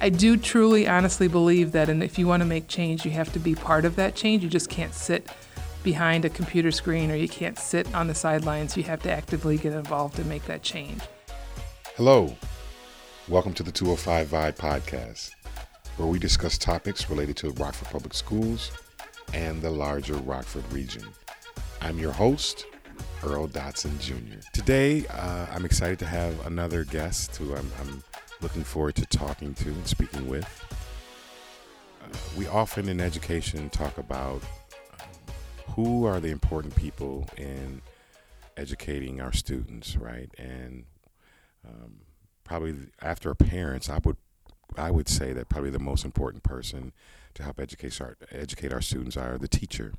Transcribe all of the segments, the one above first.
I do truly, honestly believe that, and if you want to make change, you have to be part of that change. You just can't sit behind a computer screen or you can't sit on the sidelines. You have to actively get involved and make that change. Hello. Welcome to the 205 Vibe podcast, where we discuss topics related to Rockford Public Schools and the larger Rockford region. I'm your host, Earl Dotson Jr. Today, uh, I'm excited to have another guest who I'm, I'm looking forward to talking to and speaking with. Uh, we often in education talk about um, who are the important people in educating our students, right? And um, probably after parents, I would I would say that probably the most important person to help educate our educate our students are the teacher.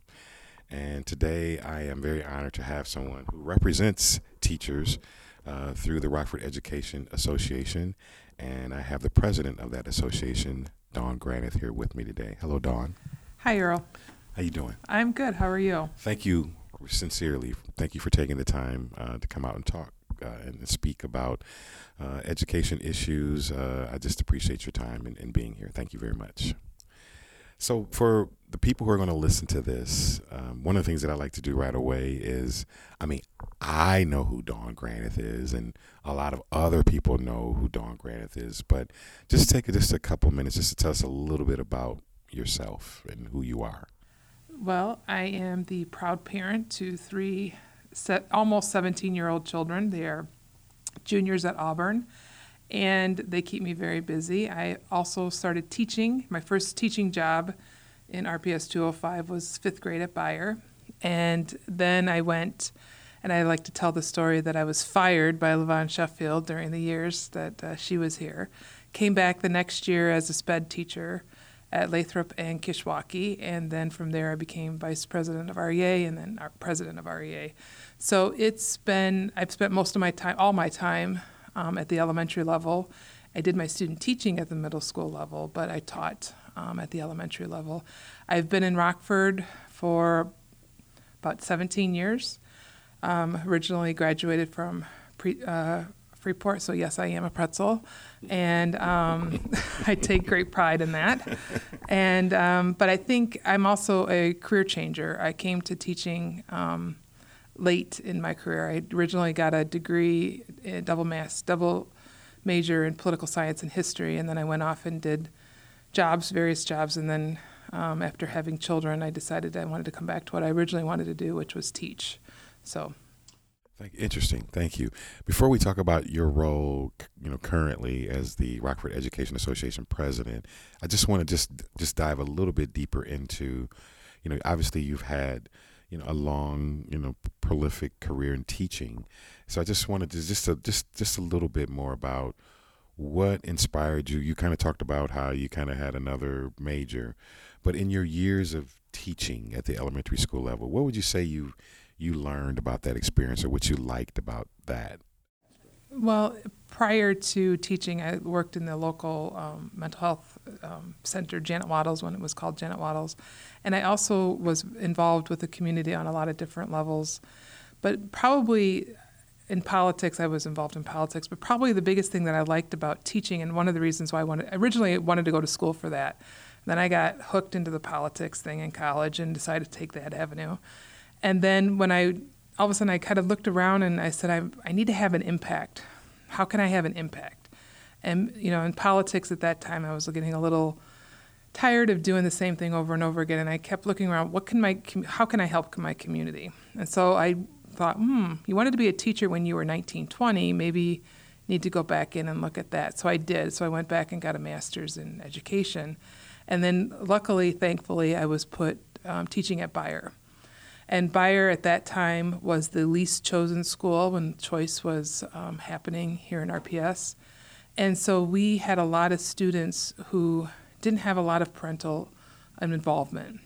And today, I am very honored to have someone who represents teachers uh, through the Rockford Education Association and I have the president of that association, Dawn Granath, here with me today. Hello, Dawn. Hi, Earl. How you doing? I'm good. How are you? Thank you sincerely. Thank you for taking the time uh, to come out and talk uh, and speak about uh, education issues. Uh, I just appreciate your time and, and being here. Thank you very much. So, for the people who are going to listen to this, um, one of the things that I like to do right away is I mean, I know who Dawn Granath is, and a lot of other people know who Dawn Granath is, but just take just a couple minutes just to tell us a little bit about yourself and who you are. Well, I am the proud parent to three set, almost 17 year old children. They are juniors at Auburn and they keep me very busy. I also started teaching. My first teaching job in RPS 205 was fifth grade at Beyer. And then I went, and I like to tell the story that I was fired by LaVonne Sheffield during the years that uh, she was here. Came back the next year as a SPED teacher at Lathrop and Kishwaukee, and then from there I became vice president of REA and then president of REA. So it's been, I've spent most of my time, all my time um, at the elementary level. I did my student teaching at the middle school level, but I taught um, at the elementary level. I've been in Rockford for about 17 years. Um, originally graduated from pre, uh, Freeport, so yes, I am a pretzel, and um, I take great pride in that. And um, but I think I'm also a career changer. I came to teaching um, late in my career. I originally got a degree, a double mass, double major in political science and history, and then I went off and did jobs, various jobs, and then um, after having children, I decided I wanted to come back to what I originally wanted to do, which was teach. So. Thank, interesting. Thank you. Before we talk about your role, you know, currently as the Rockford Education Association president, I just want to just just dive a little bit deeper into, you know, obviously you've had you know a long you know prolific career in teaching. So i just wanted to just a, just just a little bit more about what inspired you. You kind of talked about how you kind of had another major but in your years of teaching at the elementary school level what would you say you you learned about that experience or what you liked about that well, prior to teaching, I worked in the local um, mental health um, center, Janet Wattles, when it was called Janet Wattles. And I also was involved with the community on a lot of different levels. But probably in politics, I was involved in politics. But probably the biggest thing that I liked about teaching, and one of the reasons why I wanted, originally wanted to go to school for that. Then I got hooked into the politics thing in college and decided to take that avenue. And then when I all of a sudden I kind of looked around and I said, I, I need to have an impact. How can I have an impact? And, you know, in politics at that time, I was getting a little tired of doing the same thing over and over again. And I kept looking around, what can my, how can I help my community? And so I thought, hmm, you wanted to be a teacher when you were 19, 20, maybe need to go back in and look at that. So I did. So I went back and got a master's in education. And then luckily, thankfully, I was put um, teaching at Beyer. And Beyer at that time was the least chosen school when choice was um, happening here in RPS. And so we had a lot of students who didn't have a lot of parental involvement.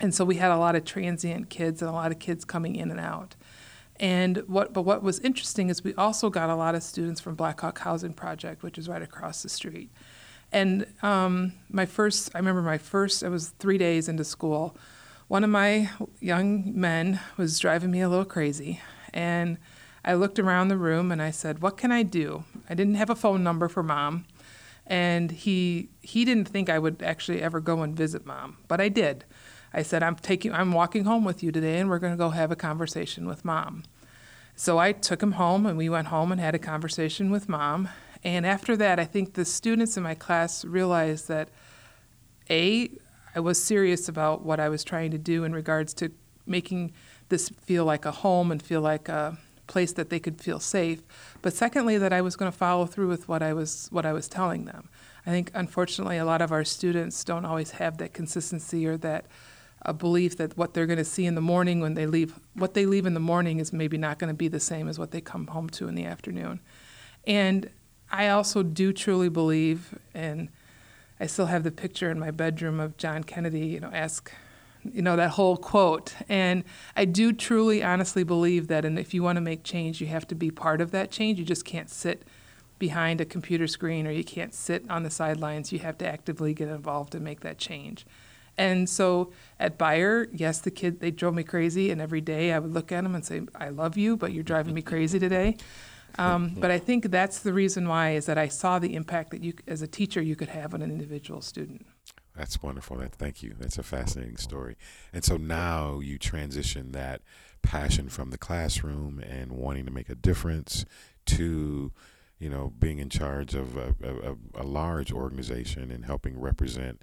And so we had a lot of transient kids and a lot of kids coming in and out. And what, but what was interesting is we also got a lot of students from Black Hawk Housing Project, which is right across the street. And um, my first, I remember my first, it was three days into school one of my young men was driving me a little crazy. And I looked around the room and I said, What can I do? I didn't have a phone number for mom. And he he didn't think I would actually ever go and visit mom, but I did. I said, I'm taking I'm walking home with you today and we're gonna go have a conversation with mom. So I took him home and we went home and had a conversation with mom. And after that, I think the students in my class realized that A, I was serious about what I was trying to do in regards to making this feel like a home and feel like a place that they could feel safe. But secondly, that I was going to follow through with what I was what I was telling them. I think unfortunately a lot of our students don't always have that consistency or that a belief that what they're going to see in the morning when they leave what they leave in the morning is maybe not going to be the same as what they come home to in the afternoon. And I also do truly believe and I still have the picture in my bedroom of John Kennedy, you know, ask you know that whole quote and i do truly honestly believe that and if you want to make change you have to be part of that change you just can't sit behind a computer screen or you can't sit on the sidelines you have to actively get involved and make that change and so at Beyer, yes, the kid, they drove me crazy. And every day I would look at them and say, I love you, but you're driving me crazy today. Um, but I think that's the reason why is that I saw the impact that you, as a teacher, you could have on an individual student. That's wonderful. That, thank you. That's a fascinating story. And so now you transition that passion from the classroom and wanting to make a difference to, you know, being in charge of a, a, a large organization and helping represent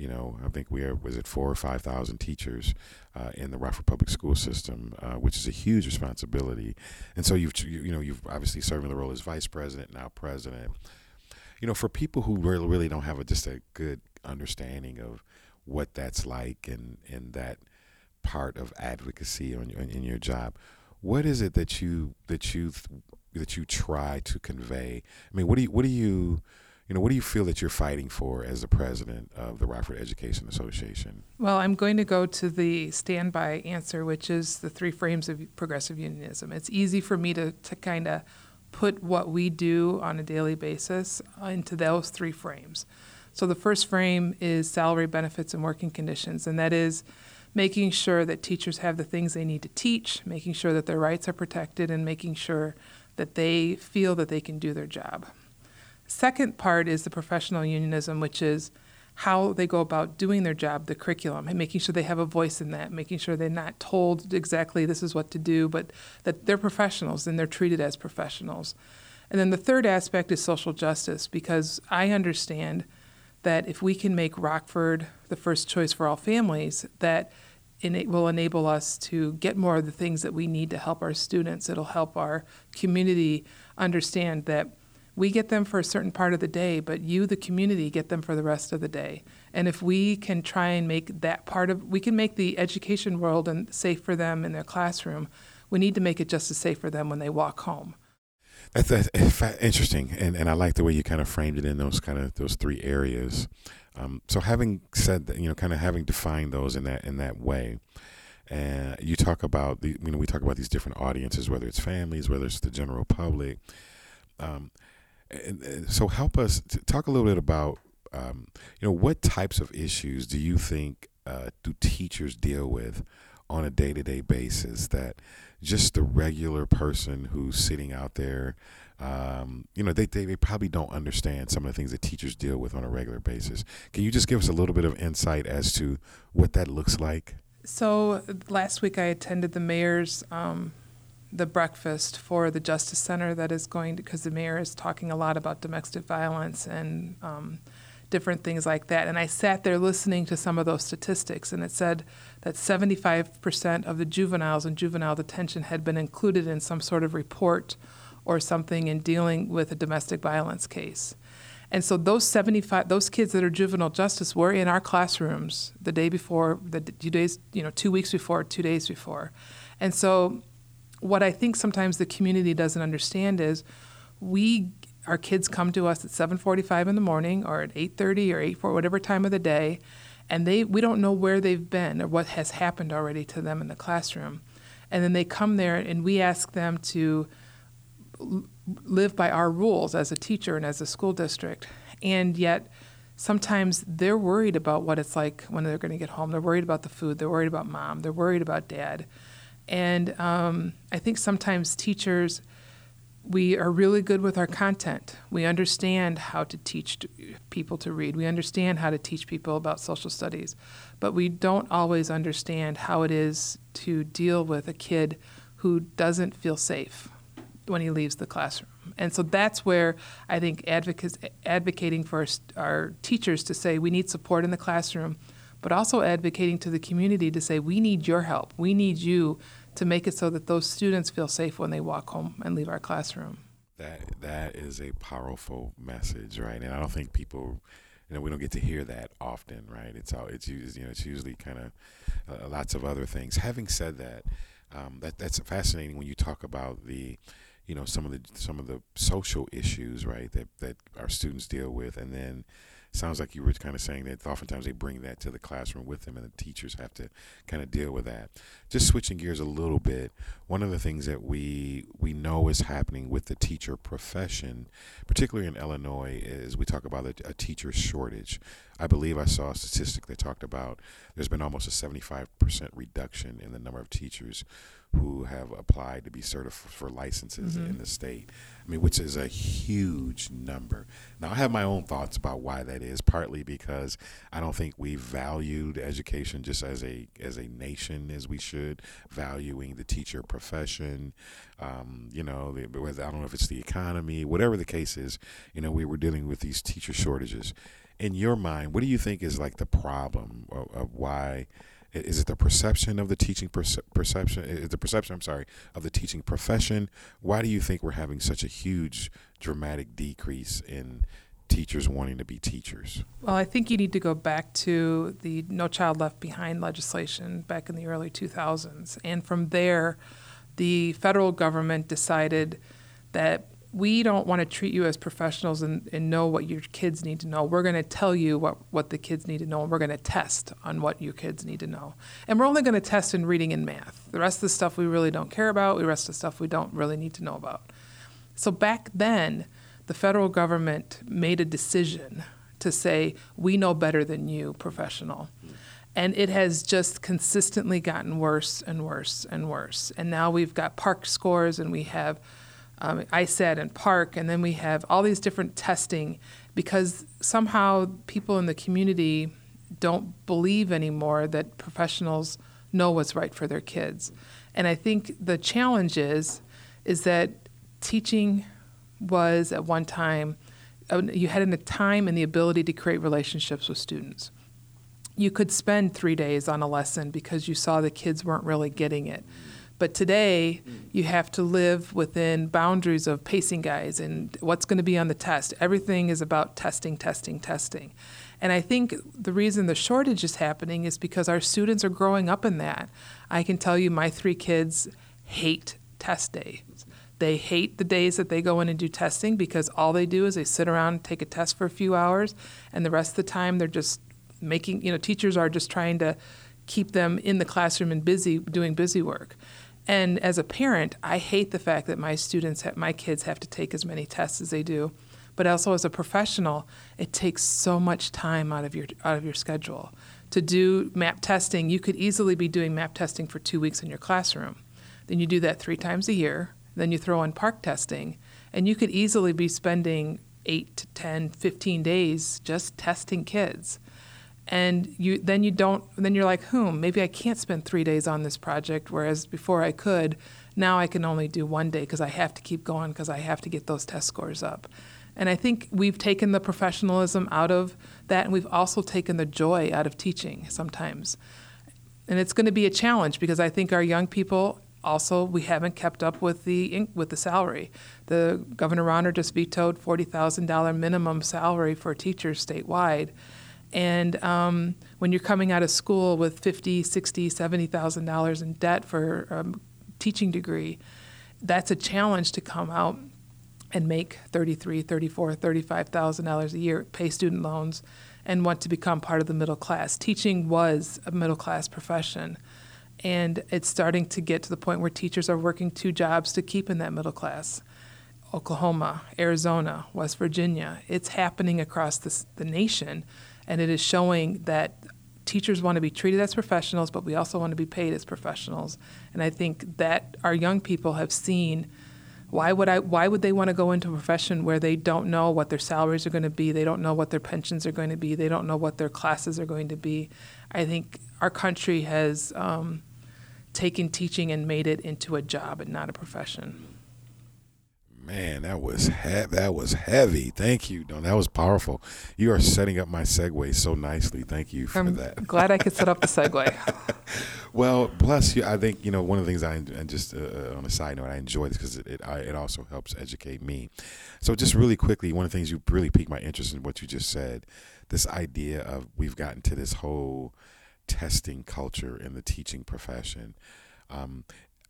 you know, I think we are was it four or five thousand teachers uh, in the Rockford Public School System, uh, which is a huge responsibility. And so you've you, you know you've obviously serving the role as vice president now president. You know, for people who really really don't have a, just a good understanding of what that's like and and that part of advocacy on in, in your job, what is it that you that you that you try to convey? I mean, what do you what do you you know, what do you feel that you're fighting for as the president of the Rockford Education Association? Well, I'm going to go to the standby answer, which is the three frames of progressive unionism. It's easy for me to, to kind of put what we do on a daily basis into those three frames. So the first frame is salary, benefits, and working conditions, and that is making sure that teachers have the things they need to teach, making sure that their rights are protected, and making sure that they feel that they can do their job. Second part is the professional unionism, which is how they go about doing their job, the curriculum, and making sure they have a voice in that, making sure they're not told exactly this is what to do, but that they're professionals and they're treated as professionals. And then the third aspect is social justice, because I understand that if we can make Rockford the first choice for all families, that it will enable us to get more of the things that we need to help our students. It'll help our community understand that we get them for a certain part of the day, but you, the community, get them for the rest of the day. And if we can try and make that part of, we can make the education world and safe for them in their classroom. We need to make it just as safe for them when they walk home. That's, that's interesting, and and I like the way you kind of framed it in those kind of those three areas. Um, so having said that, you know, kind of having defined those in that in that way, and uh, you talk about the, you know, we talk about these different audiences, whether it's families, whether it's the general public. Um, and, and so help us talk a little bit about um, you know what types of issues do you think uh, do teachers deal with on a day-to-day basis that just the regular person who's sitting out there um, you know they, they, they probably don't understand some of the things that teachers deal with on a regular basis? Can you just give us a little bit of insight as to what that looks like? So last week i attended the mayor's um, the breakfast for the Justice Center that is going to, because the mayor is talking a lot about domestic violence and um, different things like that. And I sat there listening to some of those statistics, and it said that 75% of the juveniles in juvenile detention had been included in some sort of report or something in dealing with a domestic violence case. And so those 75, those kids that are juvenile justice were in our classrooms the day before, the two days, you know, two weeks before, two days before. And so what I think sometimes the community doesn't understand is we our kids come to us at 7:45 in the morning or at 8:30 or 8 for whatever time of the day and they we don't know where they've been or what has happened already to them in the classroom. And then they come there and we ask them to live by our rules as a teacher and as a school district. And yet sometimes they're worried about what it's like when they're going to get home. They're worried about the food, they're worried about mom, they're worried about dad. And um, I think sometimes teachers, we are really good with our content. We understand how to teach people to read. We understand how to teach people about social studies. But we don't always understand how it is to deal with a kid who doesn't feel safe when he leaves the classroom. And so that's where I think advocating for our teachers to say we need support in the classroom, but also advocating to the community to say we need your help. We need you to make it so that those students feel safe when they walk home and leave our classroom. That that is a powerful message, right? And I don't think people, you know, we don't get to hear that often, right? It's all it's you know it's usually kind of uh, lots of other things. Having said that, um, that that's fascinating when you talk about the you know some of the some of the social issues right that that our students deal with and then sounds like you were kind of saying that oftentimes they bring that to the classroom with them and the teachers have to kind of deal with that. Just switching gears a little bit one of the things that we we know is happening with the teacher profession particularly in illinois is we talk about a, a teacher shortage. I believe i saw a statistic that talked about there's been almost a 75% reduction in the number of teachers who have applied to be certified for licenses mm-hmm. in the state. I mean, which is a huge number. Now, I have my own thoughts about why that is. Partly because I don't think we valued education just as a as a nation as we should, valuing the teacher profession. Um, you know, I don't know if it's the economy, whatever the case is. You know, we were dealing with these teacher shortages. In your mind, what do you think is like the problem of, of why? Is it the perception of the teaching perce- perception? Is the perception? I'm sorry, of the teaching profession. Why do you think we're having such a huge, dramatic decrease in teachers wanting to be teachers? Well, I think you need to go back to the No Child Left Behind legislation back in the early 2000s, and from there, the federal government decided that we don't want to treat you as professionals and, and know what your kids need to know. We're going to tell you what, what the kids need to know, and we're going to test on what your kids need to know. And we're only going to test in reading and math. The rest of the stuff we really don't care about, the rest of the stuff we don't really need to know about. So back then, the federal government made a decision to say, we know better than you, professional. And it has just consistently gotten worse and worse and worse. And now we've got PARCC scores and we have um, ISAT and PARCC, and then we have all these different testing because somehow people in the community don't believe anymore that professionals know what's right for their kids. And I think the challenge is, is that teaching was at one time, you had the time and the ability to create relationships with students. You could spend three days on a lesson because you saw the kids weren't really getting it. But today, you have to live within boundaries of pacing guides and what's going to be on the test. Everything is about testing, testing, testing. And I think the reason the shortage is happening is because our students are growing up in that. I can tell you, my three kids hate test days. They hate the days that they go in and do testing because all they do is they sit around and take a test for a few hours, and the rest of the time they're just making, you know, teachers are just trying to keep them in the classroom and busy doing busy work. And as a parent, I hate the fact that my students, have, my kids, have to take as many tests as they do. But also as a professional, it takes so much time out of your out of your schedule to do MAP testing. You could easily be doing MAP testing for two weeks in your classroom. Then you do that three times a year. Then you throw in PARCC testing, and you could easily be spending eight to 10, 15 days just testing kids and you then you don't then you're like hmm maybe i can't spend three days on this project whereas before i could now i can only do one day because i have to keep going because i have to get those test scores up. And i think we've taken the professionalism out of that and we've also taken the joy out of teaching sometimes. And it's going to be a challenge because i think our young people also we haven't kept up with the with the salary. The governor Rauner just vetoed $40000 minimum salary for teachers statewide and um, when you're coming out of school with fifty, sixty, seventy thousand dollars in debt for a um, teaching degree, that's a challenge to come out and make thirty-three, thirty-four, thirty-five thousand dollars a year, pay student loans, and want to become part of the middle class. Teaching was a middle class profession, and it's starting to get to the point where teachers are working two jobs to keep in that middle class. Oklahoma, Arizona, West Virginia, it's happening across the nation and it is showing that teachers want to be treated as professionals, but we also want to be paid as professionals. And I think that our young people have seen Why would I? Why would they want to go into a profession where they don't know what their salaries are going to be? They don't know what their pensions are going to be. They don't know what their classes are going to be. I think our country has um, taken teaching and made it into a job and not a profession. Man, that was he- that was heavy. Thank you. No, that was powerful. You are setting up my segue so nicely. Thank you for I'm that. glad I could set up the segue. well, plus, I think you know one of the things I and just uh, uh, on a side note, I enjoy this because it it, I, it also helps educate me. So, just really quickly, one of the things you really piqued my interest in what you just said, this idea of we've gotten to this whole testing culture in the teaching profession. Um,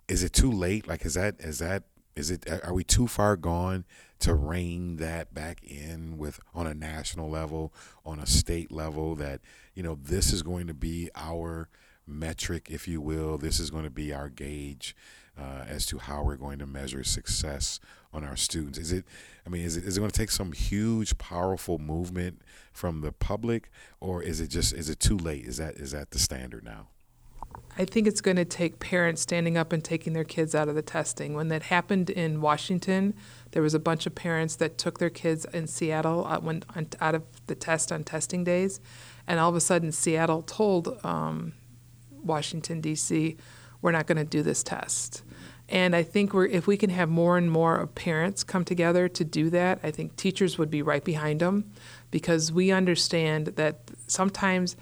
is it too late? Like, is that is that is it are we too far gone to rein that back in with on a national level, on a state level that, you know, this is going to be our metric, if you will. This is going to be our gauge uh, as to how we're going to measure success on our students. Is it? I mean, is it is it going to take some huge, powerful movement from the public, or is it just is it too late? Is that is that the standard now? I think it's going to take parents standing up and taking their kids out of the testing. When that happened in Washington, there was a bunch of parents that took their kids in Seattle out, when, out of the test on testing days, and all of a sudden Seattle told um, Washington D.C., "We're not going to do this test." And I think we're, if we can have more and more of parents come together to do that, I think teachers would be right behind them because we understand that sometimes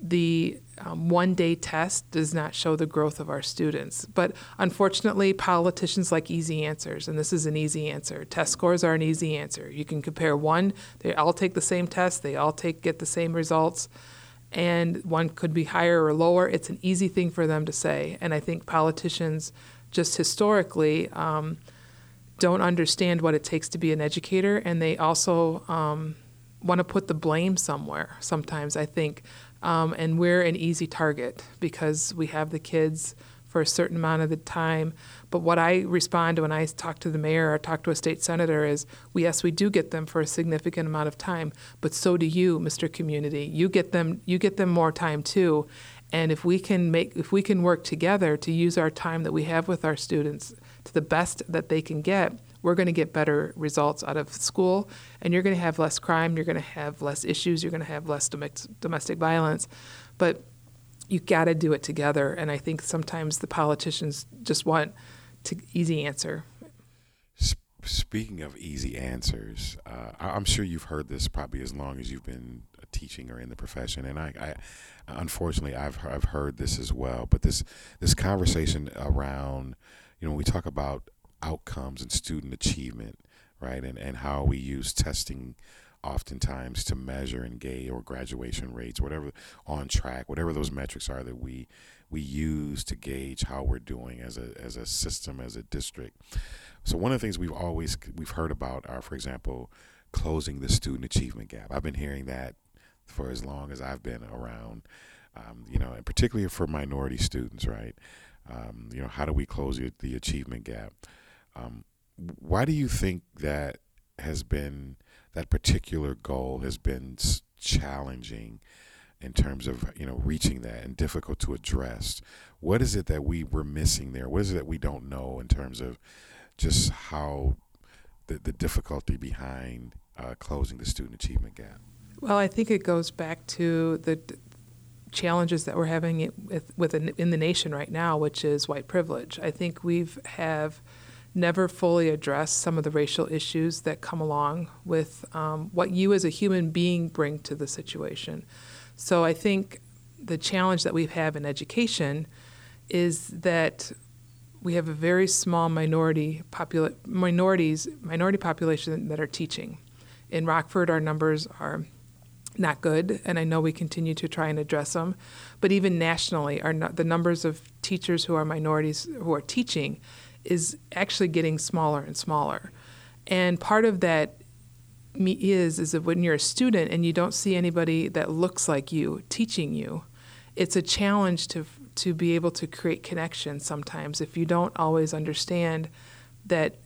the um, one day test does not show the growth of our students. But unfortunately, politicians like easy answers, and this is an easy answer. Test scores are an easy answer. You can compare one, they all take the same test, they all take get the same results, and one could be higher or lower. It's an easy thing for them to say. And I think politicians, just historically, um, don't understand what it takes to be an educator, and they also um, want to put the blame somewhere sometimes, I think. Um, and we're an easy target because we have the kids for a certain amount of the time. But what I respond to when I talk to the mayor or talk to a state senator is, well, yes, we do get them for a significant amount of time, but so do you, Mr. Community. You get them, you get them more time too. And if we can make, if we can work together to use our time that we have with our students to the best that they can get, we're going to get better results out of school, and you're going to have less crime, you're going to have less issues, you're going to have less domestic violence. But you got to do it together, and I think sometimes the politicians just want to easy answer. Speaking of easy answers, uh, I'm sure you've heard this probably as long as you've been teaching or in the profession, and I, I unfortunately I've I've heard this as well. But this this conversation around, you know, when we talk about outcomes and student achievement, right? And, and how we use testing oftentimes to measure and gauge or graduation rates, whatever on track, whatever those metrics are that we we use to gauge how we're doing as a as a system, as a district. So one of the things we've always we've heard about are, for example, closing the student achievement gap. I've been hearing that for as long as I've been around. Um, you know, and particularly for minority students, right? Um, you know, how do we close the, the achievement gap? Um, why do you think that has been that particular goal has been challenging in terms of you know reaching that and difficult to address? What is it that we were missing there? What is it that we don't know in terms of just how the, the difficulty behind uh, closing the student achievement gap? Well, I think it goes back to the challenges that we're having with, with in the nation right now, which is white privilege. I think we've have never fully address some of the racial issues that come along with um, what you as a human being bring to the situation. So I think the challenge that we have in education is that we have a very small minority popula- minorities minority population that are teaching. In Rockford, our numbers are not good, and I know we continue to try and address them. But even nationally, our the numbers of teachers who are minorities who are teaching is actually getting smaller and smaller. And part of that is is that when you're a student and you don't see anybody that looks like you teaching you, it's a challenge to to be able to create connections sometimes if you don't always understand that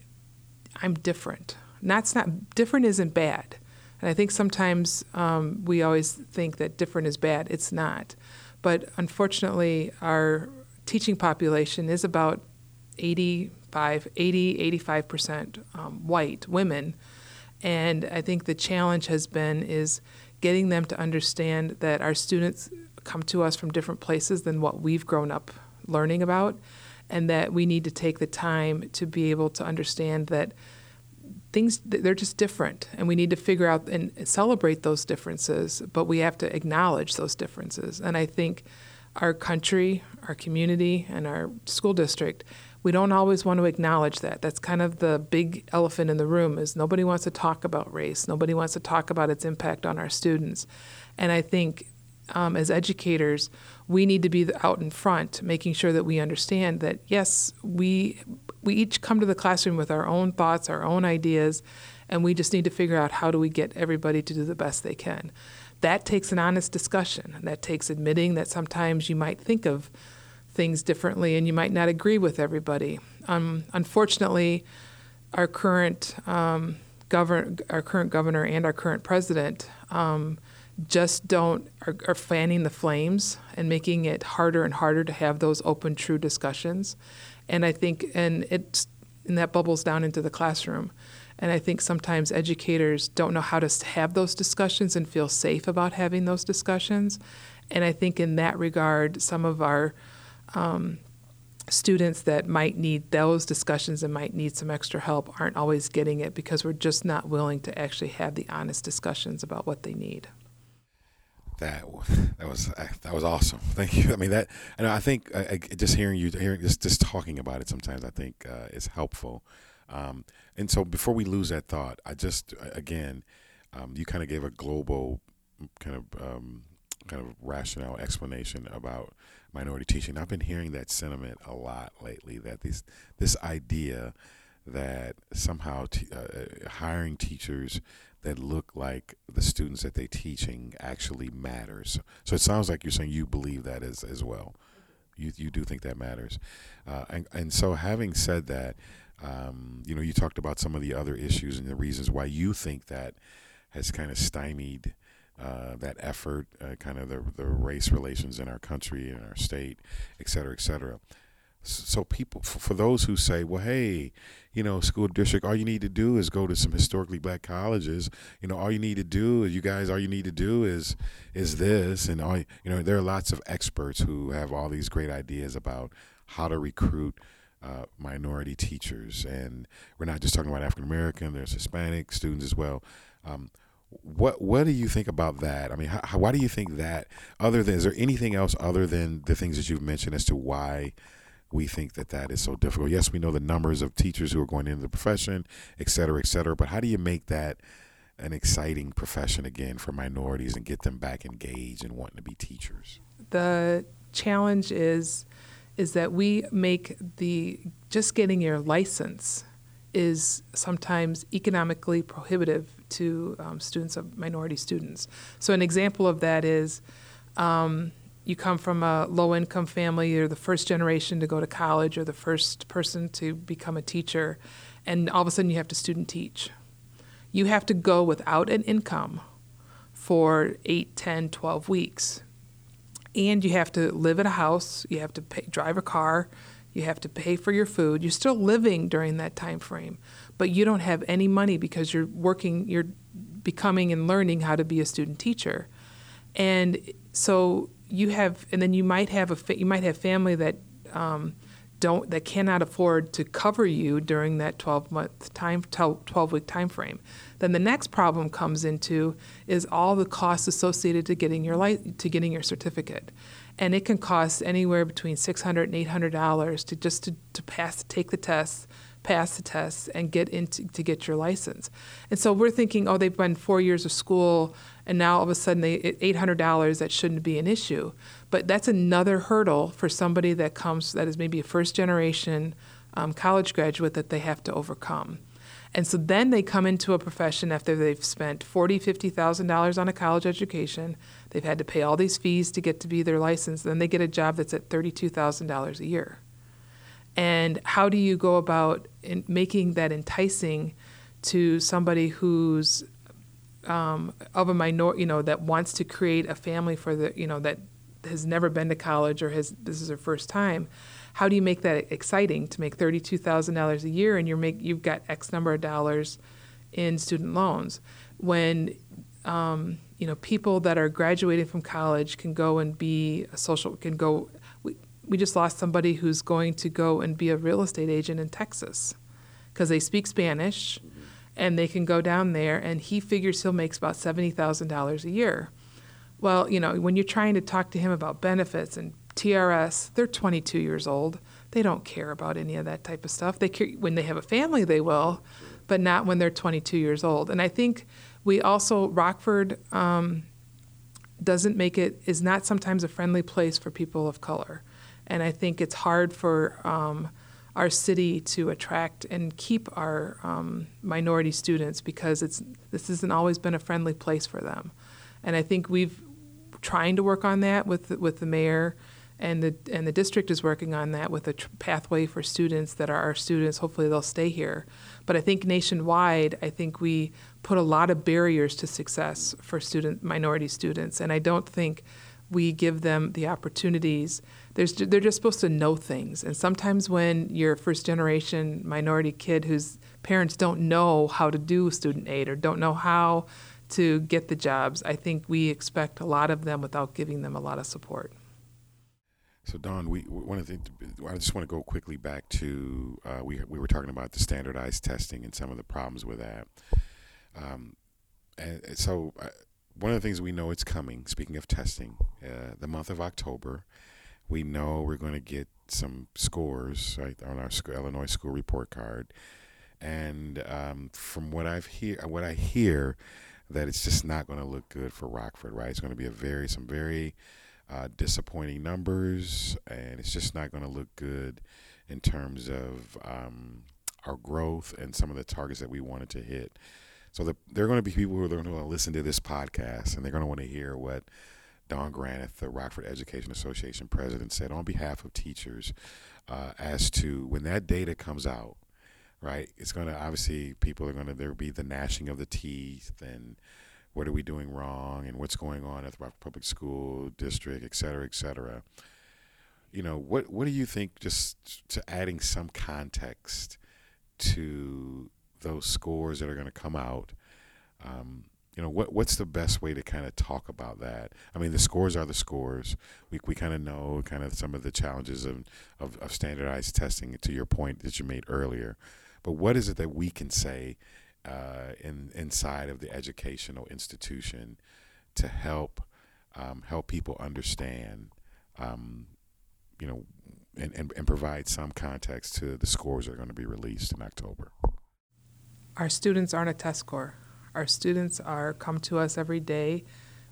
I'm different. That's not different isn't bad. And I think sometimes um, we always think that different is bad. It's not. But unfortunately, our teaching population is about 85, 80, 85% um, white women. And I think the challenge has been is getting them to understand that our students come to us from different places than what we've grown up learning about, and that we need to take the time to be able to understand that things they're just different and we need to figure out and celebrate those differences but we have to acknowledge those differences and i think our country our community and our school district we don't always want to acknowledge that that's kind of the big elephant in the room is nobody wants to talk about race nobody wants to talk about its impact on our students and i think um, as educators we need to be out in front making sure that we understand that yes we we each come to the classroom with our own thoughts, our own ideas, and we just need to figure out how do we get everybody to do the best they can. That takes an honest discussion. That takes admitting that sometimes you might think of things differently and you might not agree with everybody. Um, unfortunately, our current um, govern our current governor and our current president um, just don't are, are, fanning the flames and making it harder and harder to have those open, true discussions and I think and it and that bubbles down into the classroom. And I think sometimes educators don't know how to have those discussions and feel safe about having those discussions. And I think in that regard, some of our um, students that might need those discussions and might need some extra help aren't always getting it because we're just not willing to actually have the honest discussions about what they need. That that was that was awesome. Thank you. I mean that, and I think uh, just hearing you, hearing just just talking about it sometimes, I think uh, is helpful. Um, and so before we lose that thought, I just again, um, you kind of gave a global kind of um, kind of rationale explanation about minority teaching. I've been hearing that sentiment a lot lately. That this this idea that somehow t- uh, hiring teachers that look like the students that they're teaching actually matters. So it sounds like you're saying you believe that as as well. You you do think that matters, uh, and and so having said that, um, you know, you talked about some of the other issues and the reasons why you think that has kind of stymied. Uh, that effort, uh, kind of the, the race relations in our country and our state, et cetera, et cetera. So people, for those who say, well, hey, you know, school district, all you need to do is go to some historically black colleges. You know, all you need to do, is, you guys, all you need to do is is this, and all you know, there are lots of experts who have all these great ideas about how to recruit uh, minority teachers, and we're not just talking about African American. There's Hispanic students as well. Um, what what do you think about that? I mean, how, why do you think that? Other than is there anything else other than the things that you've mentioned as to why? we think that that is so difficult. Yes, we know the numbers of teachers who are going into the profession, et cetera, et cetera. But how do you make that an exciting profession again for minorities and get them back engaged and wanting to be teachers? The challenge is is that we make the just getting your license is sometimes economically prohibitive to um, students of minority students. So an example of that is um, you come from a low income family, you're the first generation to go to college or the first person to become a teacher, and all of a sudden you have to student teach. You have to go without an income for 8, 10, 12 weeks. And you have to live in a house, you have to pay, drive a car, you have to pay for your food. You're still living during that time frame, but you don't have any money because you're working, you're becoming and learning how to be a student teacher. And so you have, and then you might have a you might have family that um, don't that cannot afford to cover you during that 12 month time 12 week time frame. Then the next problem comes into is all the costs associated to getting your light to getting your certificate. And it can cost anywhere between 600 and 800 dollars to just to, to pass take the tests pass the tests and get into to get your license. And so we're thinking, oh, they've been four years of school, and now all of a sudden they eight hundred dollars that shouldn't be an issue. But that's another hurdle for somebody that comes that is maybe a first generation um, college graduate that they have to overcome. And so then they come into a profession after they've spent forty, fifty thousand dollars on a college education. They've had to pay all these fees to get to be their license. Then they get a job that's at thirty-two thousand dollars a year and how do you go about making that enticing to somebody who's um, of a minor, you know, that wants to create a family for the, you know, that has never been to college or has this is their first time. how do you make that exciting to make $32,000 a year and you're make, you've got X number of dollars in student loans when um, you know people that are graduating from college can go and be a social can go we, just lost somebody who's going to go and be a real estate agent in Texas because they speak Spanish and they can go down there and he figures he'll make about $70,000 a year. Well, you know, when you're trying to talk to him about benefits and TRS, they're 22 years old. They don't care about any of that type of stuff. They care, when they have a family, they will, but not when they're 22 years old. And I think we also Rockford um, doesn't make it is not sometimes a friendly place for people of color, and I think it's hard for um, our city to attract and keep our um, minority students because it's this hasn't always been a friendly place for them, and I think we've trying to work on that with with the mayor and the and the district is working on that with a tr- pathway for students that are our students. Hopefully, they'll stay here. But I think nationwide, I think we put a lot of barriers to success for student minority students, and I don't think we give them the opportunities. There's, they're just supposed to know things, and sometimes when you're a first generation minority kid whose parents don't know how to do student aid or don't know how to get the jobs, I think we expect a lot of them without giving them a lot of support. So Dawn, we one of the I just want to go quickly back to uh, we we were talking about the standardized testing and some of the problems with that. Um, and so uh, one of the things we know it's coming. Speaking of testing, uh, the month of October, we know we're going to get some scores right on our school, Illinois school report card, and um, from what I've hear what I hear, that it's just not going to look good for Rockford. Right, it's going to be a very some very uh, disappointing numbers, and it's just not going to look good in terms of um, our growth and some of the targets that we wanted to hit. So the, there are going to be people who are going to listen to this podcast, and they're going to want to hear what Dawn Granath, the Rockford Education Association president, said on behalf of teachers uh, as to when that data comes out. Right, it's going to obviously people are going to there be the gnashing of the teeth and what are we doing wrong and what's going on at the Rockford public school district, et cetera, et cetera. You know, what what do you think? Just to adding some context to those scores that are going to come out. Um, you know, what what's the best way to kind of talk about that? I mean, the scores are the scores. We we kind of know kind of some of the challenges of, of, of standardized testing. To your point that you made earlier, but what is it that we can say uh, in inside of the educational institution to help um, help people understand, um, you know, and, and, and provide some context to the scores that are going to be released in October. Our students aren't a test score. Our students are come to us every day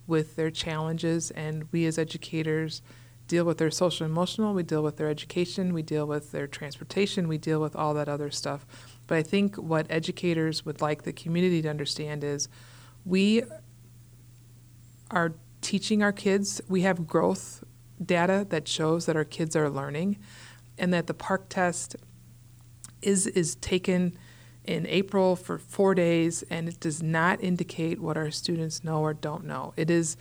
with their challenges, and we as educators deal with their social emotional, we deal with their education, we deal with their transportation, we deal with all that other stuff. But I think what educators would like the community to understand is we are teaching our kids, we have growth data that shows that our kids are learning and that the PARCC test is is taken in April for 4 days and it does not indicate what our students know or don't know. It is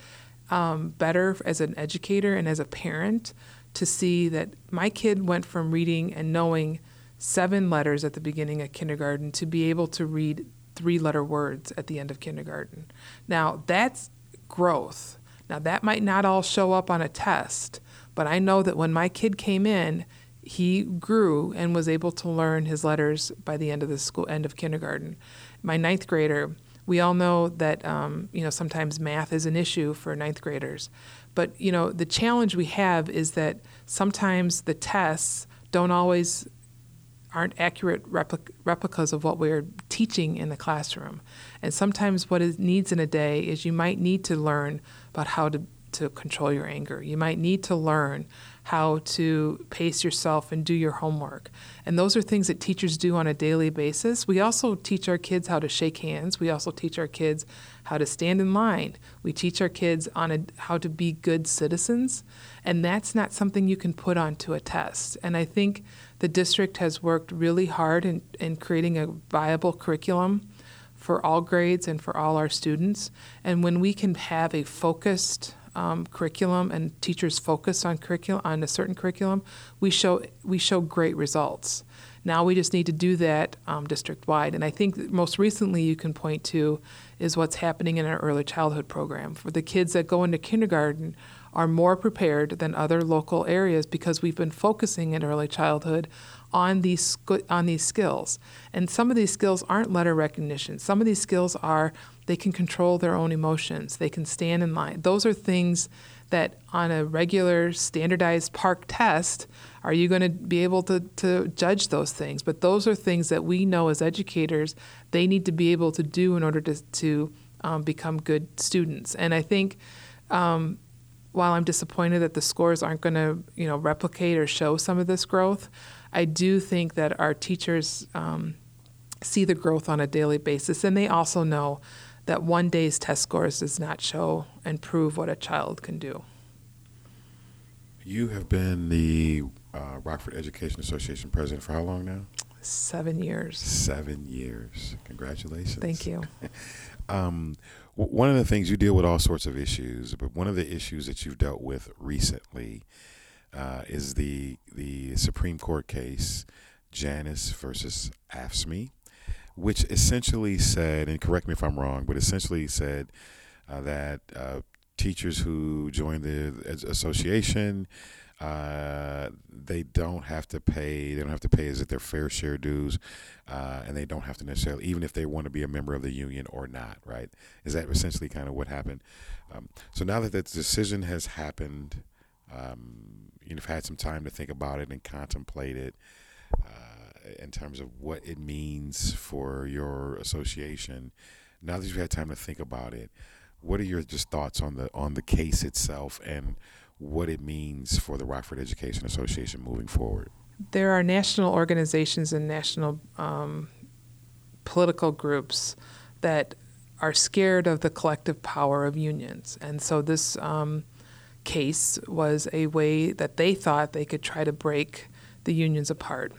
um, better as an educator and as a parent to see that my kid went from reading and knowing seven letters at the beginning of kindergarten to be able to read three letter words at the end of kindergarten. Now, that's growth. Now, that might not all show up on a test, but I know that when my kid came in, he grew and was able to learn his letters by the end of the school end of kindergarten. My ninth grader, we all know that um, you know sometimes math is an issue for ninth graders, but you know the challenge we have is that sometimes the tests don't always aren't accurate replic- replicas of what we're teaching in the classroom. And sometimes what it needs in a day is you might need to learn about how to, to control your anger. You might need to learn how to pace yourself and do your homework. And those are things that teachers do on a daily basis. We also teach our kids how to shake hands. We also teach our kids how to stand in line. We teach our kids on a, how to be good citizens. And that's not something you can put onto a test. And I think the district has worked really hard in, in creating a viable curriculum for all grades and for all our students. And when we can have a focused um, curriculum and teachers focus on curriculum on a certain curriculum, we show we show great results. Now we just need to do that um, district wide. And I think most recently you can point to is what's happening in our early childhood program. For the kids that go into kindergarten are more prepared than other local areas because we've been focusing in early childhood on these on these skills. And some of these skills aren't letter recognition. Some of these skills are they can control their own emotions. They can stand in line. Those are things that on a regular standardized PARCC test are you going to be able to, to judge those things but those are things that we know as educators they need to be able to do in order to, to um, become good students and i think um, while i'm disappointed that the scores aren't going to you know replicate or show some of this growth I do think that our teachers um, see the growth on a daily basis, and they also know that one day's test scores does not show and prove what a child can do. You have been the uh, Rockford Education Association president for how long now? Seven years. Seven years. Congratulations. Thank you. um, w- one of the things you deal with all sorts of issues, but one of the issues that you've dealt with recently uh, is the the Supreme Court case Janus versus AFSCME, which essentially said, and correct me if I'm wrong, but essentially said uh, that uh, teachers who join the association uh, they don't have to pay. They don't have to pay as if their fair share dues, uh, and they don't have to necessarily, even if they want to be a member of the union or not. Right? Is that essentially kind of what happened? Um, so now that that decision has happened, um, you've had some time to think about it and contemplate it uh, in terms of what it means for your association. Now that you've had time to think about it, what are your just thoughts on the on the case itself and what it means for the Rockford Education Association moving forward? There are national organizations and national um, political groups that are scared of the collective power of unions, and so this. Um, case was a way that they thought they could try to break the unions apart.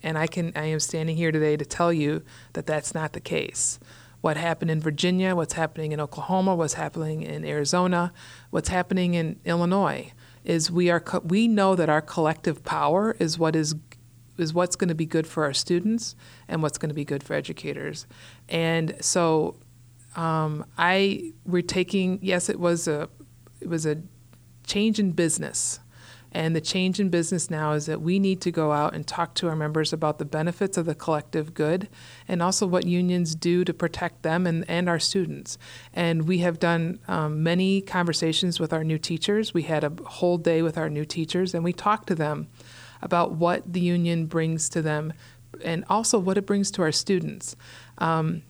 And I can I am standing here today to tell you that that's not the case. What happened in Virginia, what's happening in Oklahoma, what's happening in Arizona, what's happening in Illinois is we are co- we know that our collective power is what is is what's going to be good for our students and what's going to be good for educators. And so um, I we're taking yes, it was a it was a change in business. And the change in business now is that we need to go out and talk to our members about the benefits of the collective good and also what unions do to protect them and, and our students. And we have done um, many conversations with our new teachers. We had a whole day with our new teachers and we talked to them about what the union brings to them and also what it brings to our students. Um,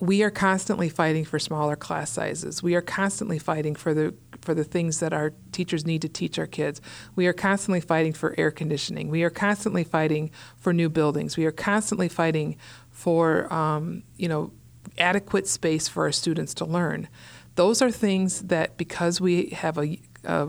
we are constantly fighting for smaller class sizes. We are constantly fighting for the for the things that our teachers need to teach our kids. We are constantly fighting for air conditioning. We are constantly fighting for new buildings. We are constantly fighting for um, you know adequate space for our students to learn. Those are things that because we have a, a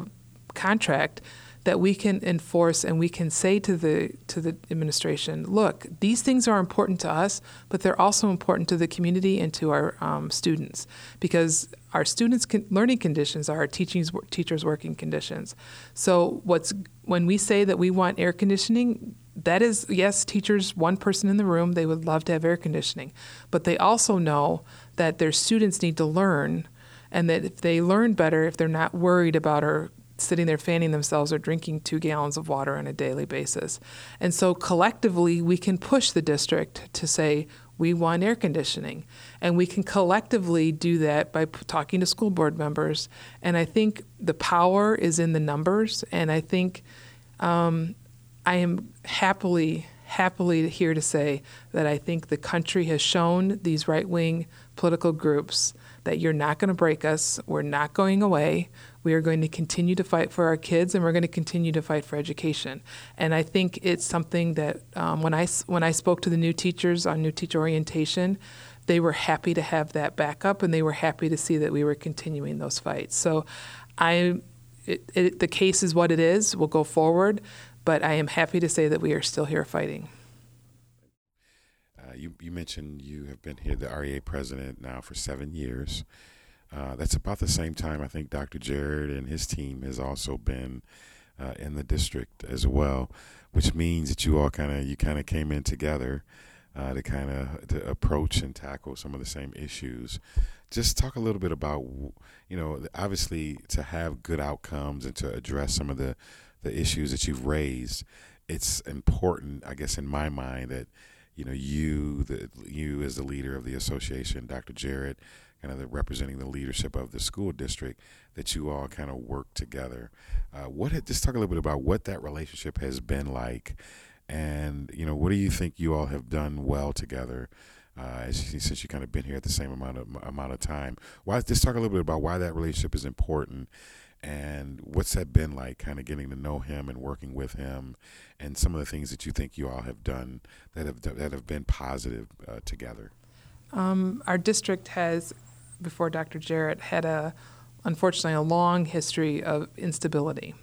contract that we can enforce and we can say to the to the administration, look, these things are important to us, but they're also important to the community and to our um, students because our students' con- learning conditions are our teachings, teachers' working conditions. So what's when we say that we want air conditioning, that is yes, teachers, one person in the room, they would love to have air conditioning, but they also know that their students need to learn and that if they learn better, if they're not worried about our sitting there fanning themselves or drinking two gallons of water on a daily basis. And so collectively, we can push the district to say, we want air conditioning. And we can collectively do that by p- talking to school board members. And I think the power is in the numbers. And I think um, I am happily, happily here to say that I think the country has shown these right wing political groups that you're not going to break us. We're not going away. We are going to continue to fight for our kids, and we're going to continue to fight for education. And I think it's something that um, when I when I spoke to the new teachers on new teacher orientation, they were happy to have that backup, and they were happy to see that we were continuing those fights. So, I it, it, the case is what it is. We'll go forward, but I am happy to say that we are still here fighting. Uh, you, you mentioned you have been here, the REA president, now for seven years. Uh, that's about the same time I think Dr. Jarrett and his team has also been uh, in the district as well, which means that you all kind of you kind of came in together uh, to kind of to approach and tackle some of the same issues. Just talk a little bit about you know obviously to have good outcomes and to address some of the the issues that you've raised. It's important, I guess, in my mind that you know you the you as the leader of the association, Dr. Jarrett kind of the, representing the leadership of the school district, that you all kind of work together. Uh, what just talk a little bit about what that relationship has been like, and you know what do you think you all have done well together. Uh, since you kind of been here at the same amount of amount of time, why just talk a little bit about why that relationship is important, and what's that been like, kind of getting to know him and working with him, and some of the things that you think you all have done that have that have been positive uh, together. Um, our district has before Dr. Jarrett had a unfortunately a long history of instability.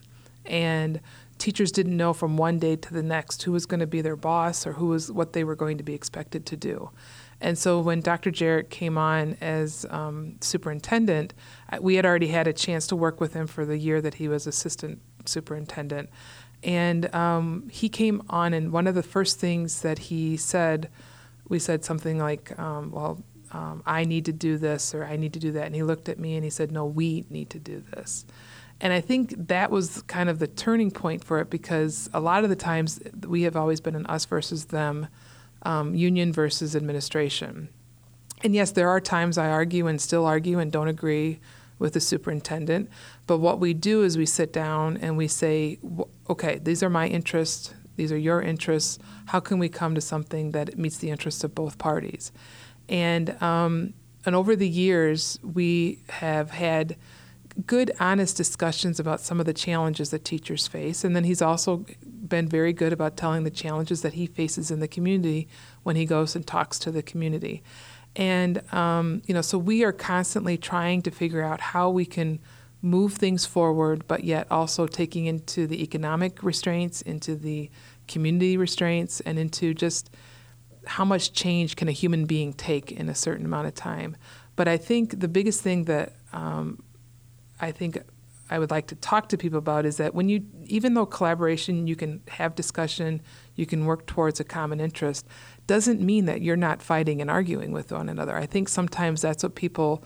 And teachers didn't know from one day to the next who was going to be their boss or who was what they were going to be expected to do. And so when Dr. Jarrett came on as um, superintendent, we had already had a chance to work with him for the year that he was assistant superintendent. And um, he came on, and one of the first things that he said, we said something like, um, Well, um, I need to do this or I need to do that. And he looked at me and he said, No, we need to do this. And I think that was kind of the turning point for it because a lot of the times we have always been an us versus them, um, union versus administration. And yes, there are times I argue and still argue and don't agree with the superintendent. But what we do is we sit down and we say, okay, these are my interests, these are your interests. How can we come to something that meets the interests of both parties? And um, and over the years, we have had good, honest discussions about some of the challenges that teachers face. And then he's also been very good about telling the challenges that he faces in the community when he goes and talks to the community. And um, you know, so we are constantly trying to figure out how we can move things forward, but yet also taking into the economic restraints, into the community restraints, and into just how much change can a human being take in a certain amount of time? But I think the biggest thing that um, I think I would like to talk to people about is that when you, even though collaboration, you can have discussion, you can work towards a common interest, doesn't mean that you're not fighting and arguing with one another. I think sometimes that's what people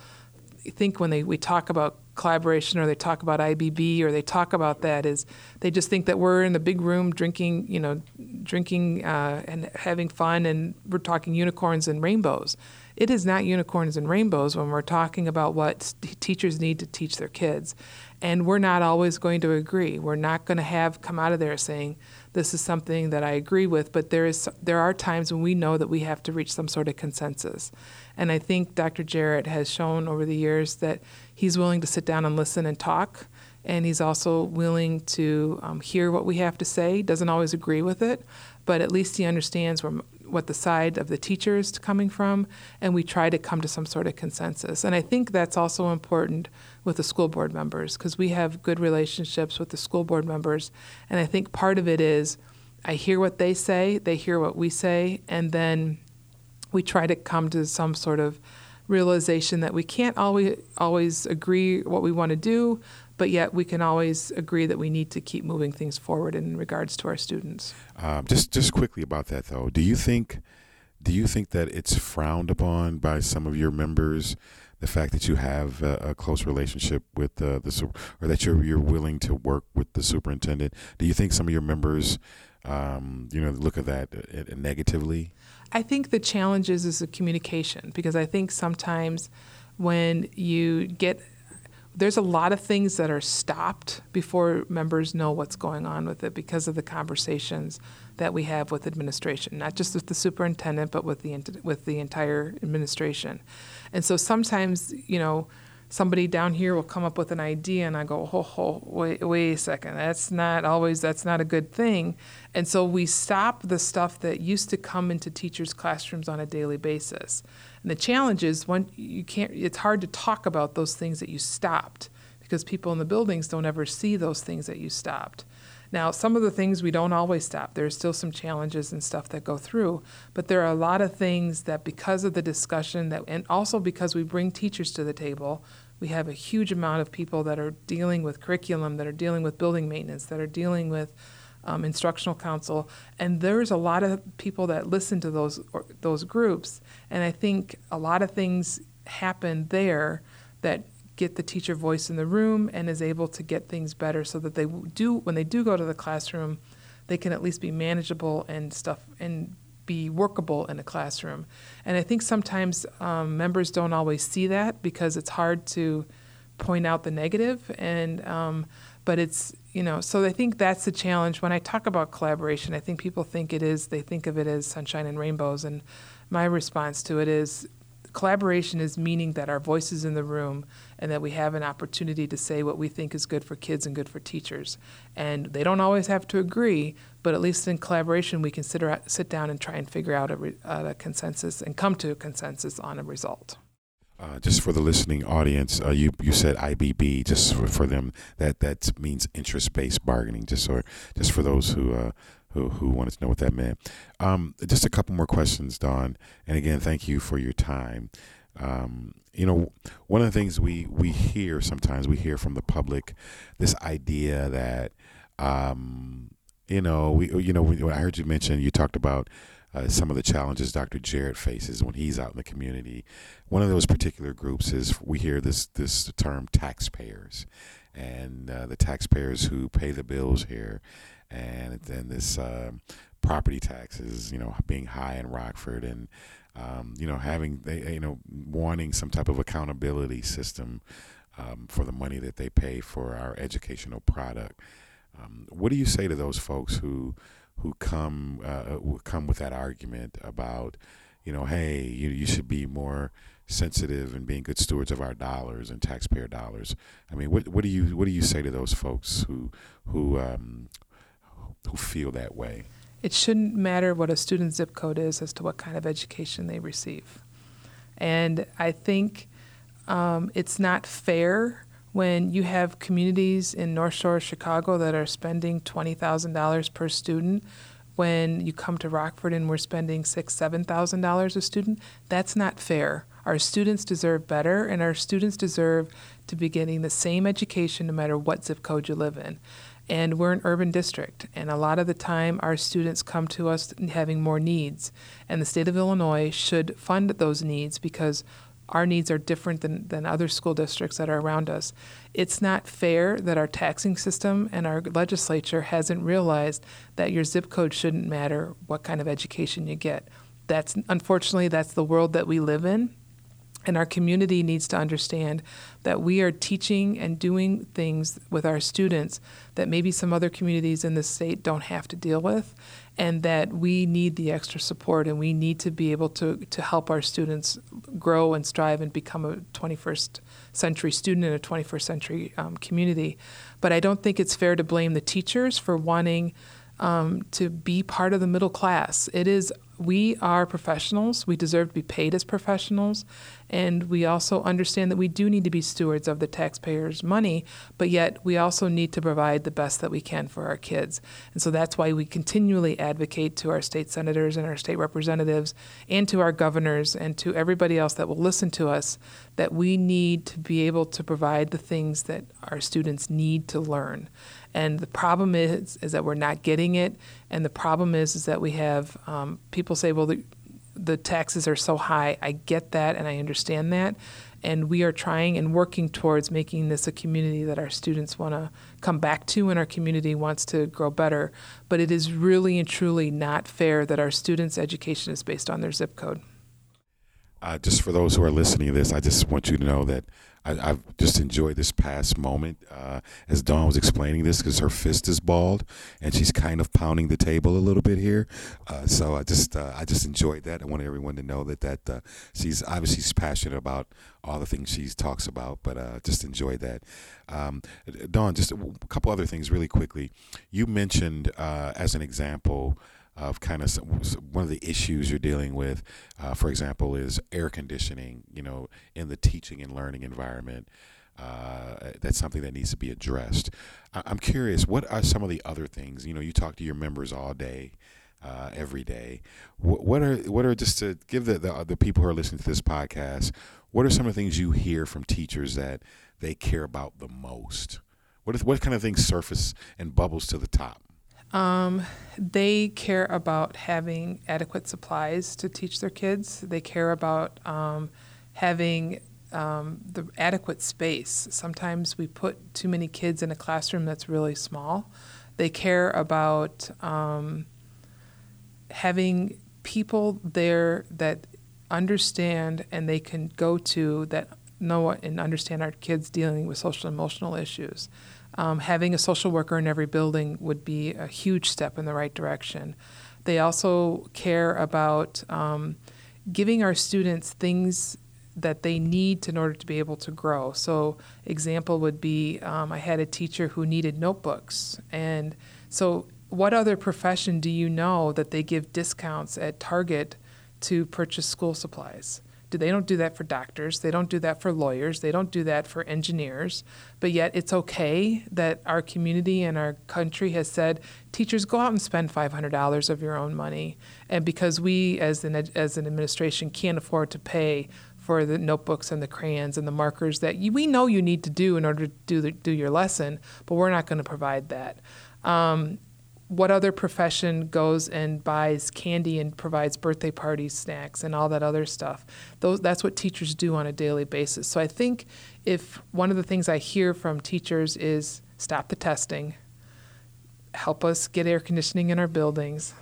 think when they we talk about collaboration or they talk about IBB or they talk about that is they just think that we're in the big room drinking, you know, drinking uh, and having fun and we're talking unicorns and rainbows. It is not unicorns and rainbows when we're talking about what teachers need to teach their kids. And we're not always going to agree. We're not going to have come out of there saying, this is something that I agree with, but there is there are times when we know that we have to reach some sort of consensus. And I think Dr. Jarrett has shown over the years that he's willing to sit down and listen and talk, and he's also willing to um, hear what we have to say. Doesn't always agree with it, but at least he understands where, what the side of the teacher is coming from, and we try to come to some sort of consensus. And I think that's also important with the school board members because we have good relationships with the school board members. And I think part of it is I hear what they say, they hear what we say, and then we try to come to some sort of realization that we can't always always agree what we want to do, but yet we can always agree that we need to keep moving things forward in regards to our students. Um, just just quickly about that though, do you think do you think that it's frowned upon by some of your members the fact that you have a, a close relationship with the, the or that you're you're willing to work with the superintendent. Do you think some of your members, um, you know, look at that uh, negatively? I think the challenge is is the communication because I think sometimes when you get there's a lot of things that are stopped before members know what's going on with it because of the conversations that we have with administration, not just with the superintendent, but with the with the entire administration. And so sometimes, you know, somebody down here will come up with an idea and I go, oh, oh, wait, wait a second, that's not always, that's not a good thing. And so we stop the stuff that used to come into teachers' classrooms on a daily basis. And the challenge is when you can't, it's hard to talk about those things that you stopped because people in the buildings don't ever see those things that you stopped. Now, some of the things we don't always stop. There's still some challenges and stuff that go through, but there are a lot of things that because of the discussion that and also because we bring teachers to the table, We have a huge amount of people that are dealing with curriculum, that are dealing with building maintenance, that are dealing with um, instructional council, and there's a lot of people that listen to those those groups. And I think a lot of things happen there that get the teacher voice in the room and is able to get things better so that they do when they do go to the classroom they can at least be manageable and stuff and be workable in a classroom. And i think sometimes um, members don't always see that because it's hard to point out the negative and um, but it's you know so i think that's the challenge. When i talk about collaboration i think people think it is they think of it as sunshine and rainbows and my response to it is collaboration is meaning that our voices in the room and that we have an opportunity to say what we think is good for kids and good for teachers. And they don't always have to agree, but at least in collaboration, we can sit, sit down and try and figure out a, a uh, consensus and come to a consensus on a result. Uh, just for the listening audience, uh, you you said IBB. Just for, for them, that that means interest based bargaining. Just or just for those who uh, who, who wanted to know what that meant. Um, just a couple more questions, Dawn. And again, thank you for your time. Um, you know, one of the things we, we hear sometimes, we hear from the public this idea that, um, you know, we, you know, I heard you mention, you talked about uh, some of the challenges Dr. Jarrett faces when he's out in the community. One of those particular groups is we hear this this term taxpayers, and uh, the taxpayers who pay the bills here and then this uh, property taxes, you know, being high in Rockford, and um, you know, having they, you know, wanting some type of accountability system um, for the money that they pay for our educational product. Um, what do you say to those folks who who come uh, come with that argument about, you know, hey, you you should be more sensitive and being good stewards of our dollars and taxpayer dollars. I mean, what what do you what do you say to those folks who who um, who feel that way. It shouldn't matter what a student's zip code is as to what kind of education they receive. And I think um, it's not fair when you have communities in North Shore, Chicago that are spending $20,000 per student when you come to Rockford and we're spending six, seven thousand dollars a student, that's not fair. Our students deserve better, and our students deserve to be getting the same education no matter what zip code you live in. And we're an urban district, and a lot of the time our students come to us having more needs. And the state of Illinois should fund those needs because our needs are different than, than other school districts that are around us. It's not fair that our taxing system and our legislature hasn't realized that your zip code shouldn't matter what kind of education you get. That's unfortunately that's the world that we live in. And our community needs to understand that we are teaching and doing things with our students that maybe some other communities in the state don't have to deal with, and that we need the extra support and we need to be able to, to help our students grow and strive and become a 21st century student in a 21st century um, community. But I don't think it's fair to blame the teachers for wanting um, to be part of the middle class. It is we are professionals. We deserve to be paid as professionals. And we also understand that we do need to be stewards of the taxpayers' money, but yet we also need to provide the best that we can for our kids. And so that's why we continually advocate to our state senators and our state representatives and to our governors and to everybody else that will listen to us that we need to be able to provide the things that our students need to learn. And the problem is is that we're not getting it. And the problem is is that we have um, people say, well, the, the taxes are so high. I get that and I understand that. And we are trying and working towards making this a community that our students want to come back to and our community wants to grow better. But it is really and truly not fair that our students' education is based on their zip code. Uh, just for those who are listening to this, I just want you to know that I, have just enjoyed this past moment uh, as Dawn was explaining this because her fist is balled and she's kind of pounding the table a little bit here. Uh, so I just uh, I just enjoyed that. I want everyone to know that that uh, she's obviously she's passionate about all the things she talks about, but uh, just enjoyed that. Um, Dawn, just a couple other things really quickly. You mentioned uh, as an example of kind of some, one of the issues you're dealing with, uh, for example, is air conditioning. You know, in the teaching and learning environment, uh, that's something that needs to be addressed. I- am curious, what are some of the other things? You know, you talk to your members all day. uh, every day. What, what, are what are just to give the, the the people who are listening to this podcast? What are some of the things you hear from teachers that they care about the most? What is, what kind of things surface and bubbles to the top? Um, they care about having adequate supplies to teach their kids. They care about um, having um, the adequate space. Sometimes we put too many kids in a classroom that's really small. They care about um, having people there that understand and they can go to that know and understand our kids dealing with social emotional issues. Um, having a social worker in every building would be a huge step in the right direction. They also care about um, giving our students things that they need in order to be able to grow. So, example would be um, I had a teacher who needed notebooks, and so what other profession do you know that they give discounts at Target to purchase school supplies? They don't do that for doctors? They don't do that for lawyers. They don't do that for engineers. But yet, it's okay that our community and our country has said, teachers, go out and spend $500 of your own money. And because we, as an as an administration, can't afford to pay for the notebooks and the crayons and the markers that you, we know you need to do in order to do the, do your lesson, but we're not going to provide that. Um, what other profession goes and buys candy and provides birthday parties, snacks, and all that other stuff? Those, that's what teachers do on a daily basis. So I think if one of the things I hear from teachers is stop the testing, help us get air conditioning in our buildings,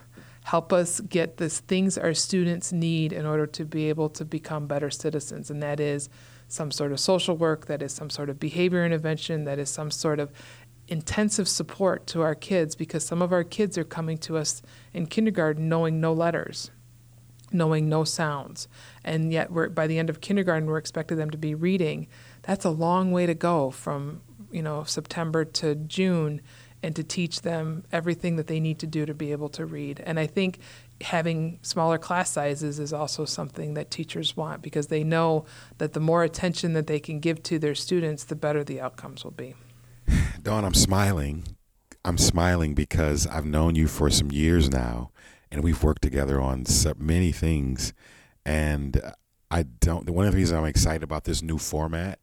help us get the things our students need in order to be able to become better citizens, and that is some sort of social work, that is some sort of behavior intervention, that is some sort of intensive support to our kids because some of our kids are coming to us in kindergarten knowing no letters, knowing no sounds, and yet we're by the end of kindergarten we're expecting them to be reading. That's a long way to go from you know September to June and to teach them everything that they need to do to be able to read. And I think having smaller class sizes is also something that teachers want because they know that the more attention that they can give to their students, the better the outcomes will be. Dawn, I'm smiling. I'm smiling because I've known you for some years now, and we've worked together on so many things. And I don't. One of the reasons I'm excited about this new format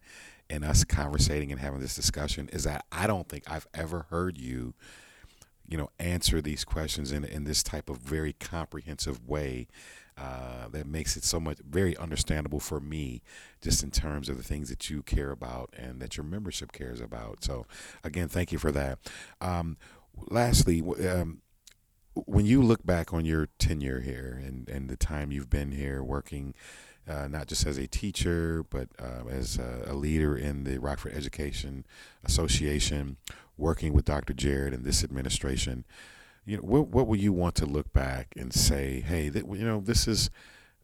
and us conversating and having this discussion is that I don't think I've ever heard you, you know, answer these questions in in this type of very comprehensive way uh, that makes it so much very understandable for me, just in terms of the things that you care about and that your membership cares about. So, again, thank you for that. Um, lastly, um, when you look back on your tenure here and, and the time you've been here working, uh, not just as a teacher, but uh, as a, a, leader in the Rockford Education Association, working with Dr. Jarrett and this administration, you know, what what will you want to look back and say, hey, th- you know, this is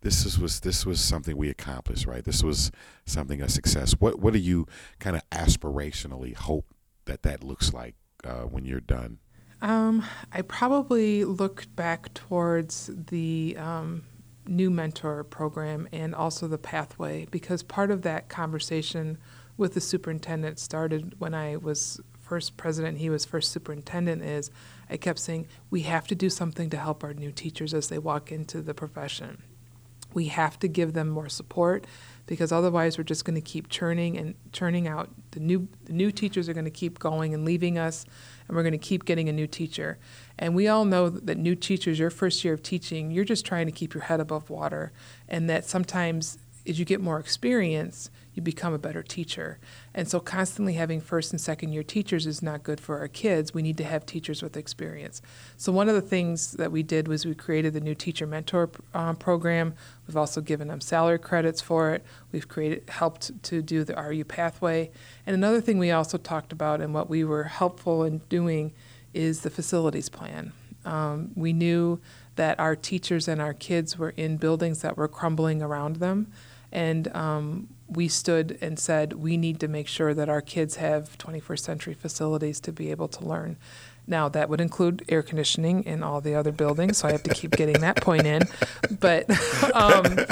this is was this was something we accomplished, right? This was something a success. What what do you kind of aspirationally hope that that looks like uh, when you're done? Um, I probably look back towards the um, new mentor program and also the pathway because part of that conversation with the superintendent started when I was first president, he was first superintendent, is I kept saying, we have to do something to help our new teachers as they walk into the profession. We have to give them more support because otherwise we're just going to keep churning and churning out. The new, the new teachers are going to keep going and leaving us, and we're going to keep getting a new teacher. And we all know that new teachers, your first year of teaching, you're just trying to keep your head above water, and that sometimes as you get more experience, you become a better teacher. And so, constantly having first and second year teachers is not good for our kids. We need to have teachers with experience. So, one of the things that we did was we created the new teacher mentor um, program. We've also given them salary credits for it. We've created helped to do the RU pathway. And another thing we also talked about and what we were helpful in doing is the facilities plan. Um, we knew that our teachers and our kids were in buildings that were crumbling around them. And um, we stood and said, we need to make sure that our kids have 21st century facilities to be able to learn. Now, that would include air conditioning in all the other buildings, so I have to keep getting that point in. But, um,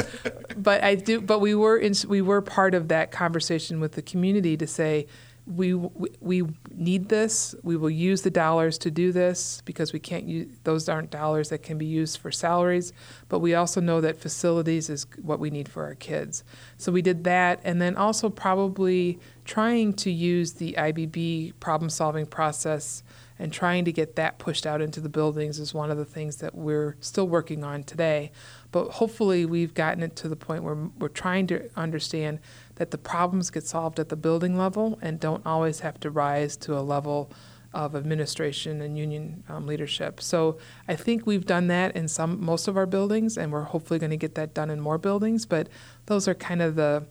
but I do. But we were in, we were part of that conversation with the community to say, we we need this. We will use the dollars to do this because we can't use those aren't dollars that can be used for salaries. But we also know that facilities is what we need for our kids. So we did that, and then also probably trying to use the IBB problem solving process and trying to get that pushed out into the buildings is one of the things that we're still working on today. But hopefully, we've gotten it to the point where we're trying to understand that the problems get solved at the building level and don't always have to rise to a level of administration and union um, leadership. So I think we've done that in some most of our buildings, and we're hopefully going to get that done in more buildings. But those are kind of the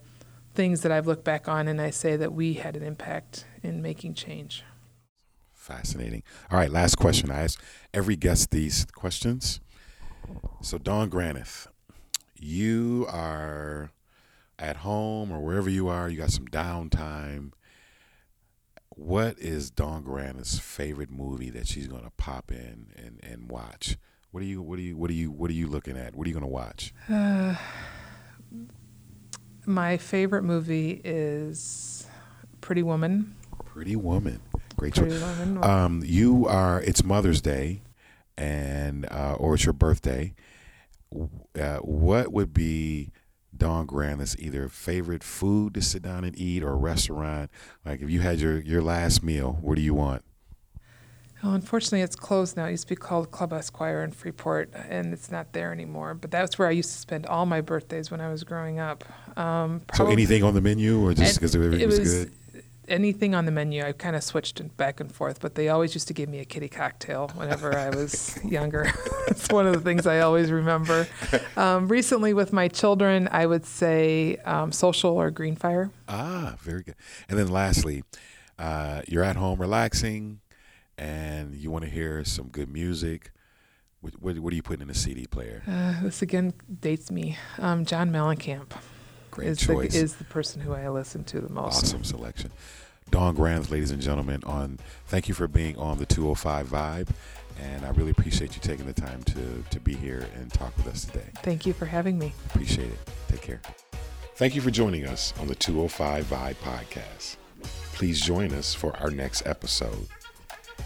things that I've looked back on, and I say that we had an impact in making change. Fascinating. All right, last question. I ask every guest these questions. So, Dawn Granath, you are at home or wherever you are, you got some downtime. What is Dawn Granath's favorite movie that she's gonna pop in and, and watch? What are you what are you what are you what are you looking at? What are you gonna watch? Uh, my favorite movie is Pretty Woman. Pretty Woman. Great Pretty Woman. Um, you are. It's Mother's Day, and uh, or it's your birthday. Uh, what would be Dawn Granath's either favorite food to sit down and eat or a restaurant? Like if you had your your last meal, what do you want? Well, unfortunately, it's closed now. It used to be called Club Esquire in Freeport, and it's not there anymore. But that's where I used to spend all my birthdays when I was growing up. Um, so anything on the menu, or just because everything was, was good? Anything on the menu. I kind of switched back and forth, but they always used to give me a kitty cocktail whenever I was younger. it's one of the things I always remember. Um, recently, with my children, I would say um, social or green fire. Ah, very good. And then lastly, uh, you're at home relaxing, and you want to hear some good music. What, what, what, are you putting in the CD player? Uh, this again dates me. Um, John Mellencamp. Great is choice. The, is the person who I listen to the most. Awesome selection. Dawn Granath, ladies and gentlemen, on thank you for being on the 205 Vibe. And I really appreciate you taking the time to, to be here and talk with us today. Thank you for having me. Appreciate it. Take care. Thank you for joining us on the 205 Vibe podcast. Please join us for our next episode.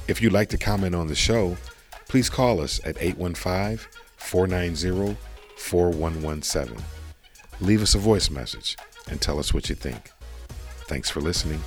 If you'd like to comment on the show, please call us at 815 490 4117 leave us a voice message and tell us what you think. Thanks for listening.